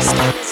Step